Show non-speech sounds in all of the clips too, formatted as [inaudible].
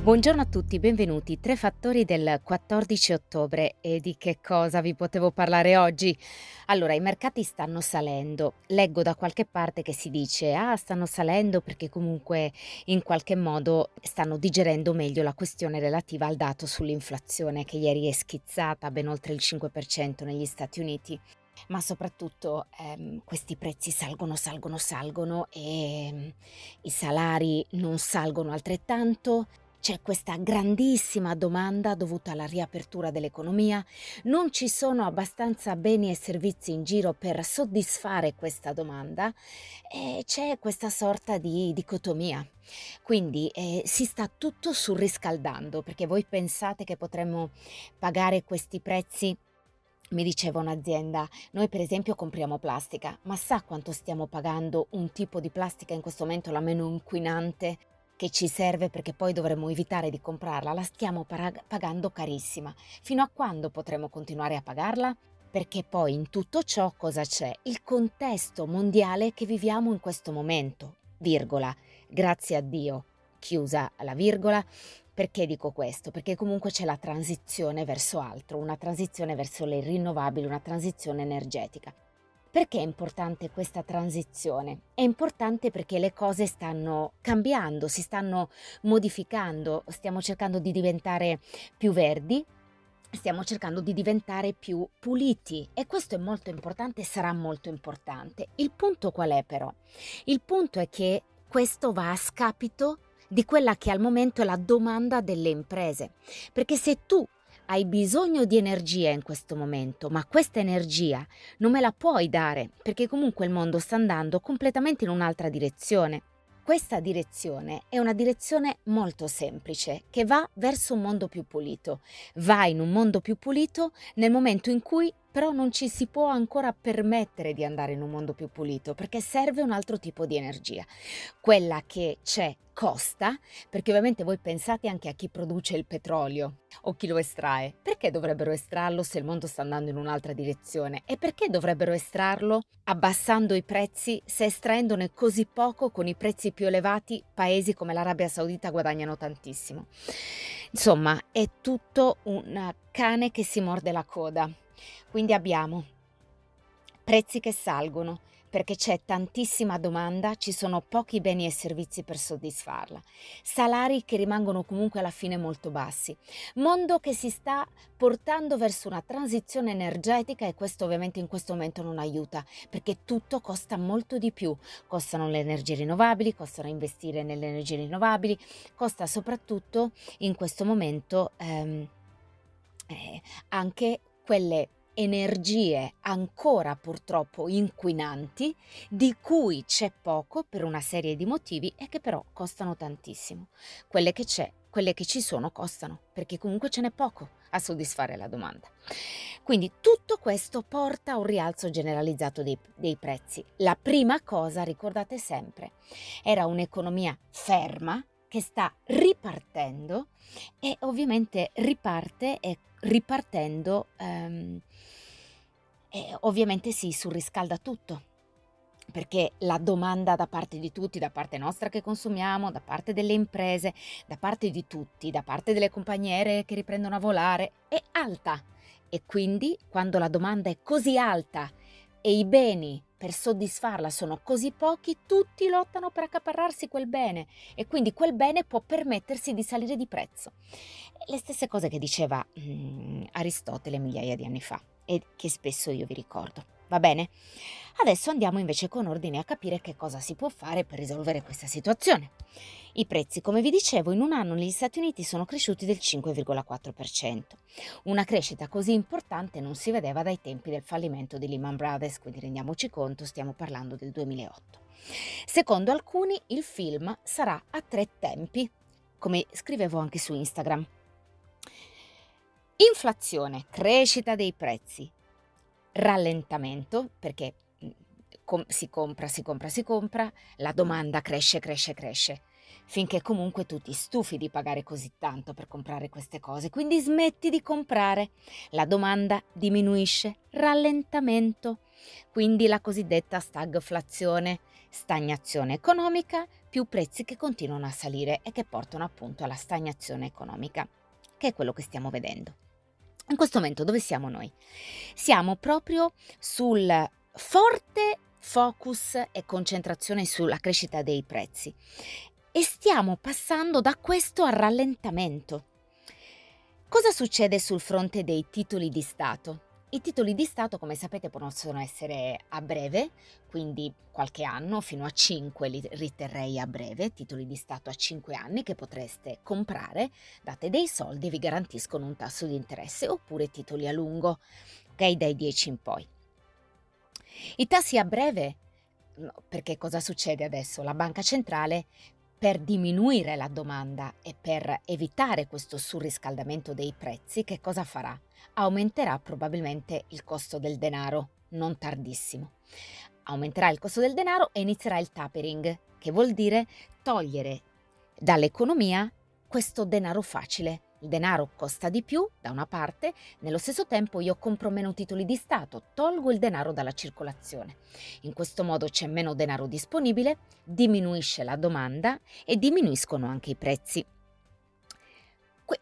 Buongiorno a tutti, benvenuti. Tre fattori del 14 ottobre e di che cosa vi potevo parlare oggi? Allora, i mercati stanno salendo. Leggo da qualche parte che si dice, ah, stanno salendo perché comunque in qualche modo stanno digerendo meglio la questione relativa al dato sull'inflazione che ieri è schizzata ben oltre il 5% negli Stati Uniti ma soprattutto ehm, questi prezzi salgono, salgono, salgono e ehm, i salari non salgono altrettanto, c'è questa grandissima domanda dovuta alla riapertura dell'economia, non ci sono abbastanza beni e servizi in giro per soddisfare questa domanda. E c'è questa sorta di dicotomia. Quindi eh, si sta tutto surriscaldando perché voi pensate che potremmo pagare questi prezzi? Mi diceva un'azienda, noi per esempio compriamo plastica, ma sa quanto stiamo pagando un tipo di plastica in questo momento la meno inquinante che ci serve perché poi dovremmo evitare di comprarla, la stiamo pagando carissima. Fino a quando potremo continuare a pagarla? Perché poi in tutto ciò cosa c'è? Il contesto mondiale che viviamo in questo momento, virgola, grazie a Dio, chiusa la virgola. Perché dico questo? Perché comunque c'è la transizione verso altro, una transizione verso le rinnovabili, una transizione energetica. Perché è importante questa transizione? È importante perché le cose stanno cambiando, si stanno modificando, stiamo cercando di diventare più verdi, stiamo cercando di diventare più puliti e questo è molto importante sarà molto importante. Il punto qual è però? Il punto è che questo va a scapito di quella che al momento è la domanda delle imprese, perché se tu hai bisogno di energia in questo momento, ma questa energia non me la puoi dare perché comunque il mondo sta andando completamente in un'altra direzione. Questa direzione è una direzione molto semplice che va verso un mondo più pulito. Va in un mondo più pulito nel momento in cui però non ci si può ancora permettere di andare in un mondo più pulito perché serve un altro tipo di energia. Quella che c'è costa, perché ovviamente voi pensate anche a chi produce il petrolio o chi lo estrae. Perché dovrebbero estrarlo se il mondo sta andando in un'altra direzione? E perché dovrebbero estrarlo abbassando i prezzi se estraendone così poco con i prezzi più elevati paesi come l'Arabia Saudita guadagnano tantissimo? Insomma, è tutto un cane che si morde la coda. Quindi abbiamo prezzi che salgono, perché c'è tantissima domanda, ci sono pochi beni e servizi per soddisfarla, salari che rimangono comunque alla fine molto bassi, mondo che si sta portando verso una transizione energetica e questo ovviamente in questo momento non aiuta perché tutto costa molto di più, costano le energie rinnovabili, costano investire nelle energie rinnovabili, costa soprattutto in questo momento ehm, eh, anche quelle energie ancora purtroppo inquinanti di cui c'è poco per una serie di motivi e che però costano tantissimo. Quelle che c'è, quelle che ci sono costano perché comunque ce n'è poco a soddisfare la domanda. Quindi tutto questo porta a un rialzo generalizzato dei, dei prezzi. La prima cosa, ricordate sempre, era un'economia ferma che sta ripartendo e ovviamente riparte e ripartendo ehm, e ovviamente si surriscalda tutto perché la domanda da parte di tutti, da parte nostra che consumiamo, da parte delle imprese, da parte di tutti, da parte delle compagnie che riprendono a volare, è alta. E quindi quando la domanda è così alta e i beni per soddisfarla sono così pochi, tutti lottano per accaparrarsi quel bene e quindi quel bene può permettersi di salire di prezzo. Le stesse cose che diceva mm, Aristotele migliaia di anni fa e che spesso io vi ricordo. Va bene? Adesso andiamo invece con ordine a capire che cosa si può fare per risolvere questa situazione. I prezzi, come vi dicevo, in un anno negli Stati Uniti sono cresciuti del 5,4%. Una crescita così importante non si vedeva dai tempi del fallimento di Lehman Brothers, quindi rendiamoci conto, stiamo parlando del 2008. Secondo alcuni il film sarà a tre tempi, come scrivevo anche su Instagram. Inflazione, crescita dei prezzi, rallentamento, perché mm, si compra, si compra, si compra, la domanda cresce, cresce, cresce. Finché comunque tu ti stufi di pagare così tanto per comprare queste cose, quindi smetti di comprare. La domanda diminuisce, rallentamento, quindi la cosiddetta stagflazione, stagnazione economica più prezzi che continuano a salire e che portano appunto alla stagnazione economica, che è quello che stiamo vedendo. In questo momento dove siamo noi? Siamo proprio sul forte focus e concentrazione sulla crescita dei prezzi e stiamo passando da questo al rallentamento. Cosa succede sul fronte dei titoli di Stato? I titoli di Stato, come sapete, possono essere a breve, quindi qualche anno, fino a 5 li riterrei a breve, titoli di Stato a 5 anni che potreste comprare, date dei soldi e vi garantiscono un tasso di interesse, oppure titoli a lungo, ok, dai 10 in poi. I tassi a breve, perché cosa succede adesso? La banca centrale per diminuire la domanda e per evitare questo surriscaldamento dei prezzi, che cosa farà? Aumenterà probabilmente il costo del denaro, non tardissimo. Aumenterà il costo del denaro e inizierà il tapering, che vuol dire togliere dall'economia questo denaro facile il denaro costa di più, da una parte, nello stesso tempo io compro meno titoli di Stato, tolgo il denaro dalla circolazione. In questo modo c'è meno denaro disponibile, diminuisce la domanda e diminuiscono anche i prezzi.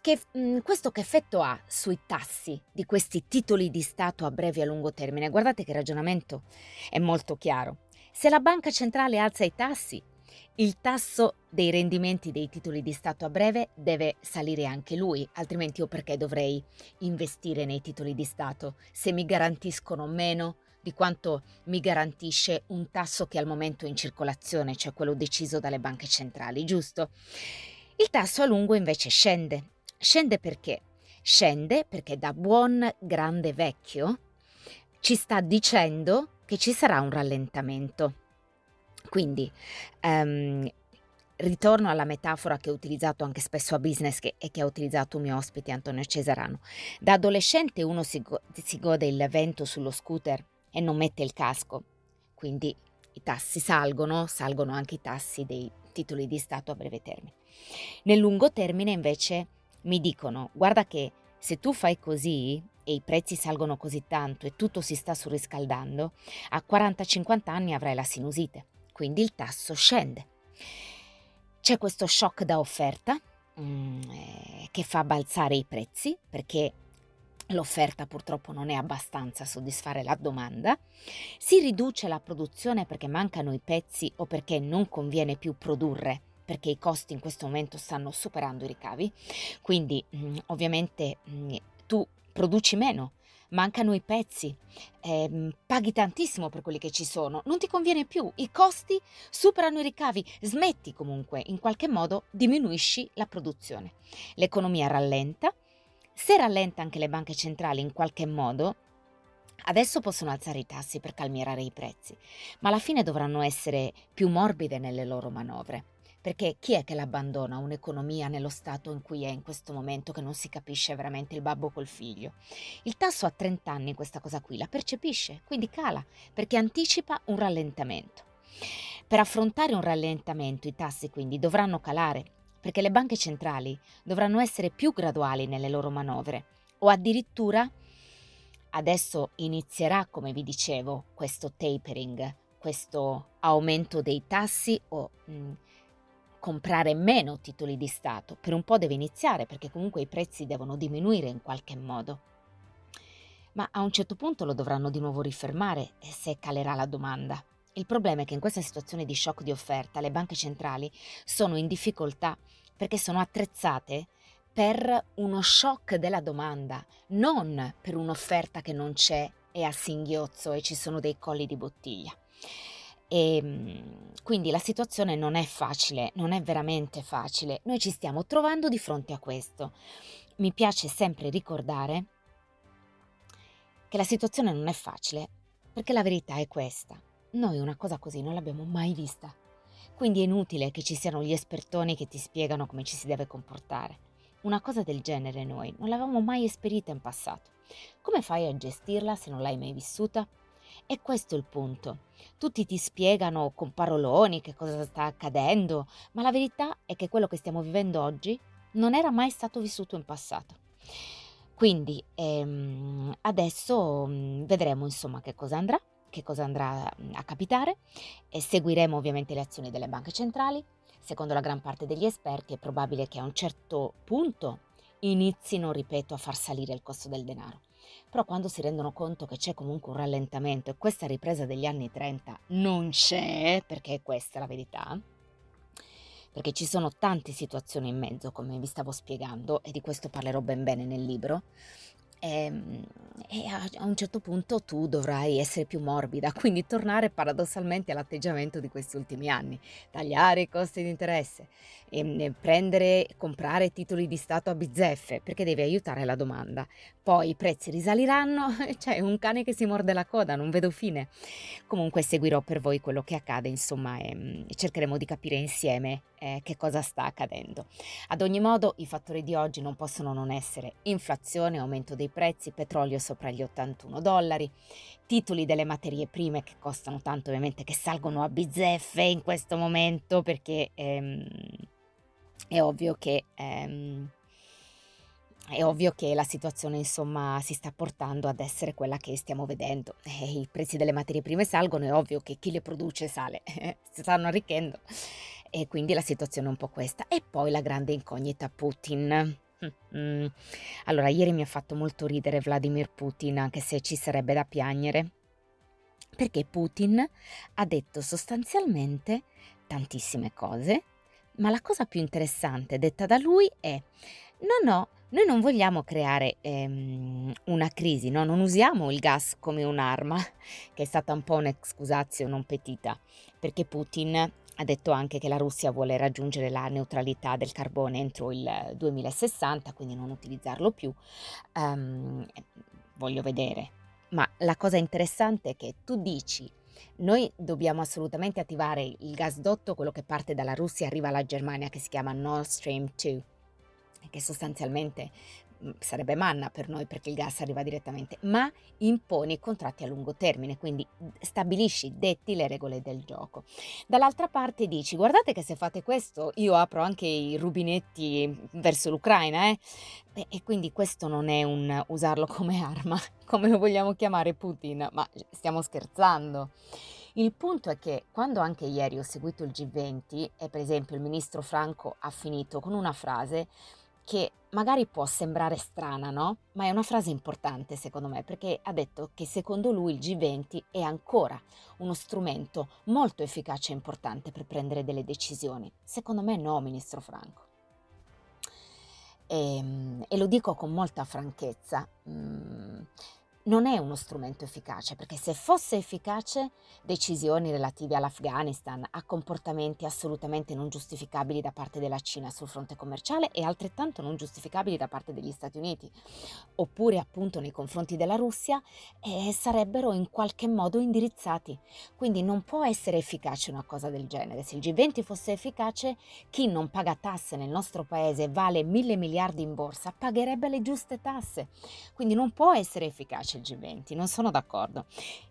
Che, mm, questo che effetto ha sui tassi di questi titoli di Stato a breve e a lungo termine? Guardate che ragionamento è molto chiaro. Se la banca centrale alza i tassi, il tasso dei rendimenti dei titoli di Stato a breve deve salire anche lui, altrimenti io perché dovrei investire nei titoli di Stato se mi garantiscono meno di quanto mi garantisce un tasso che al momento è in circolazione, cioè quello deciso dalle banche centrali, giusto? Il tasso a lungo invece scende. Scende perché? Scende perché da buon grande vecchio ci sta dicendo che ci sarà un rallentamento. Quindi ehm, ritorno alla metafora che ho utilizzato anche spesso a business che, e che ha utilizzato un mio ospite Antonio Cesarano. Da adolescente uno si, go- si gode il vento sullo scooter e non mette il casco, quindi i tassi salgono, salgono anche i tassi dei titoli di Stato a breve termine. Nel lungo termine invece mi dicono guarda che se tu fai così e i prezzi salgono così tanto e tutto si sta surriscaldando, a 40-50 anni avrai la sinusite quindi il tasso scende. C'è questo shock da offerta mm, eh, che fa balzare i prezzi perché l'offerta purtroppo non è abbastanza a soddisfare la domanda, si riduce la produzione perché mancano i pezzi o perché non conviene più produrre perché i costi in questo momento stanno superando i ricavi, quindi mm, ovviamente mm, tu produci meno mancano i pezzi, eh, paghi tantissimo per quelli che ci sono, non ti conviene più, i costi superano i ricavi, smetti comunque, in qualche modo diminuisci la produzione. L'economia rallenta, se rallenta anche le banche centrali in qualche modo, Adesso possono alzare i tassi per calmierare i prezzi, ma alla fine dovranno essere più morbide nelle loro manovre. Perché chi è che l'abbandona un'economia nello stato in cui è in questo momento che non si capisce veramente il babbo col figlio? Il tasso a 30 anni questa cosa qui la percepisce, quindi cala, perché anticipa un rallentamento. Per affrontare un rallentamento i tassi quindi dovranno calare, perché le banche centrali dovranno essere più graduali nelle loro manovre o addirittura adesso inizierà, come vi dicevo, questo tapering, questo aumento dei tassi o mh, comprare meno titoli di Stato. Per un po' deve iniziare perché comunque i prezzi devono diminuire in qualche modo. Ma a un certo punto lo dovranno di nuovo rifermare se calerà la domanda. Il problema è che in questa situazione di shock di offerta le banche centrali sono in difficoltà perché sono attrezzate per uno shock della domanda, non per un'offerta che non c'è e a singhiozzo e ci sono dei colli di bottiglia. E ehm, quindi la situazione non è facile, non è veramente facile. Noi ci stiamo trovando di fronte a questo. Mi piace sempre ricordare che la situazione non è facile, perché la verità è questa. Noi una cosa così non l'abbiamo mai vista. Quindi è inutile che ci siano gli espertoni che ti spiegano come ci si deve comportare. Una cosa del genere noi non l'avevamo mai esperita in passato. Come fai a gestirla se non l'hai mai vissuta? E questo è il punto. Tutti ti spiegano con paroloni che cosa sta accadendo, ma la verità è che quello che stiamo vivendo oggi non era mai stato vissuto in passato. Quindi ehm, adesso mm, vedremo insomma che cosa andrà, che cosa andrà mm, a capitare e seguiremo ovviamente le azioni delle banche centrali. Secondo la gran parte degli esperti è probabile che a un certo punto inizino, ripeto, a far salire il costo del denaro. Però quando si rendono conto che c'è comunque un rallentamento e questa ripresa degli anni 30 non c'è, perché è questa la verità, perché ci sono tante situazioni in mezzo, come vi stavo spiegando, e di questo parlerò ben bene nel libro, e, ehm, e a, un certo punto tu dovrai essere più morbida, quindi tornare paradossalmente all'atteggiamento di questi ultimi anni, tagliare i costi di interesse, e, ehm, e prendere, comprare titoli di Stato a bizzeffe, perché devi aiutare la domanda. Poi i prezzi risaliranno, [laughs] c'è un cane che si morde la coda, non vedo fine. Comunque seguirò per voi quello che accade, insomma, e, mm, e cercheremo di capire insieme eh, che cosa sta accadendo. Ad ogni modo, i fattori di oggi non possono non essere inflazione, aumento dei prezzi, petrolio sopra gli 81 dollari, titoli delle materie prime che costano tanto, ovviamente, che salgono a bizzeffe in questo momento perché ehm, è ovvio che... Ehm, è ovvio che la situazione insomma si sta portando ad essere quella che stiamo vedendo. Eh, I prezzi delle materie prime salgono, è ovvio che chi le produce sale, si [laughs] stanno arricchendo e quindi la situazione è un po' questa. E poi la grande incognita Putin. Allora, ieri mi ha fatto molto ridere Vladimir Putin, anche se ci sarebbe da piangere, perché Putin ha detto sostanzialmente tantissime cose, ma la cosa più interessante detta da lui è no, no, noi non vogliamo creare ehm, una crisi, no? non usiamo il gas come un'arma, [laughs] che è stata un po' un'excusatio non petita, perché Putin ha detto anche che la Russia vuole raggiungere la neutralità del carbone entro il 2060, quindi non utilizzarlo più. Um, voglio vedere. Ma la cosa interessante è che tu dici noi dobbiamo assolutamente attivare il gasdotto, quello che parte dalla Russia e arriva alla Germania, che si chiama Nord Stream 2, che sostanzialmente sarebbe manna per noi perché il gas arriva direttamente, ma imponi contratti a lungo termine, quindi stabilisci, detti le regole del gioco. Dall'altra parte dici, guardate che se fate questo io apro anche i rubinetti verso l'Ucraina, eh? Beh, e quindi questo non è un usarlo come arma, [laughs] come lo vogliamo chiamare Putin, ma stiamo scherzando. Il punto è che quando anche ieri ho seguito il G20 e per esempio il ministro Franco ha finito con una frase che magari può sembrare strana, no? Ma è una frase importante secondo me perché ha detto che secondo lui il G20 è ancora uno strumento molto efficace e importante per prendere delle decisioni. Secondo me no, Ministro Franco. E, ehm, e lo dico con molta franchezza. Mm, non è uno strumento efficace, perché se fosse efficace, decisioni relative all'Afghanistan, a comportamenti assolutamente non giustificabili da parte della Cina sul fronte commerciale e altrettanto non giustificabili da parte degli Stati Uniti, oppure appunto nei confronti della Russia, eh, sarebbero in qualche modo indirizzati. Quindi non può essere efficace una cosa del genere. Se il G20 fosse efficace, chi non paga tasse nel nostro paese vale mille miliardi in borsa, pagherebbe le giuste tasse. Quindi non può essere efficace il G20, non sono d'accordo.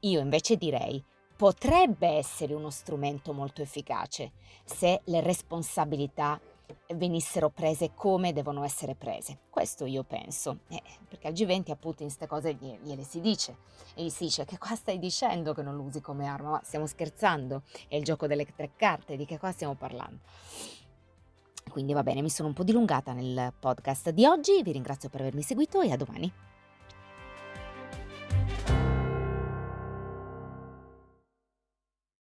Io invece direi potrebbe essere uno strumento molto efficace se le responsabilità venissero prese come devono essere prese. Questo io penso, eh, perché al G20 a Putin queste cose gliele si dice e gli si dice che qua stai dicendo che non lo usi come arma, ma stiamo scherzando, è il gioco delle tre carte, di che qua stiamo parlando. Quindi va bene, mi sono un po' dilungata nel podcast di oggi, vi ringrazio per avermi seguito e a domani.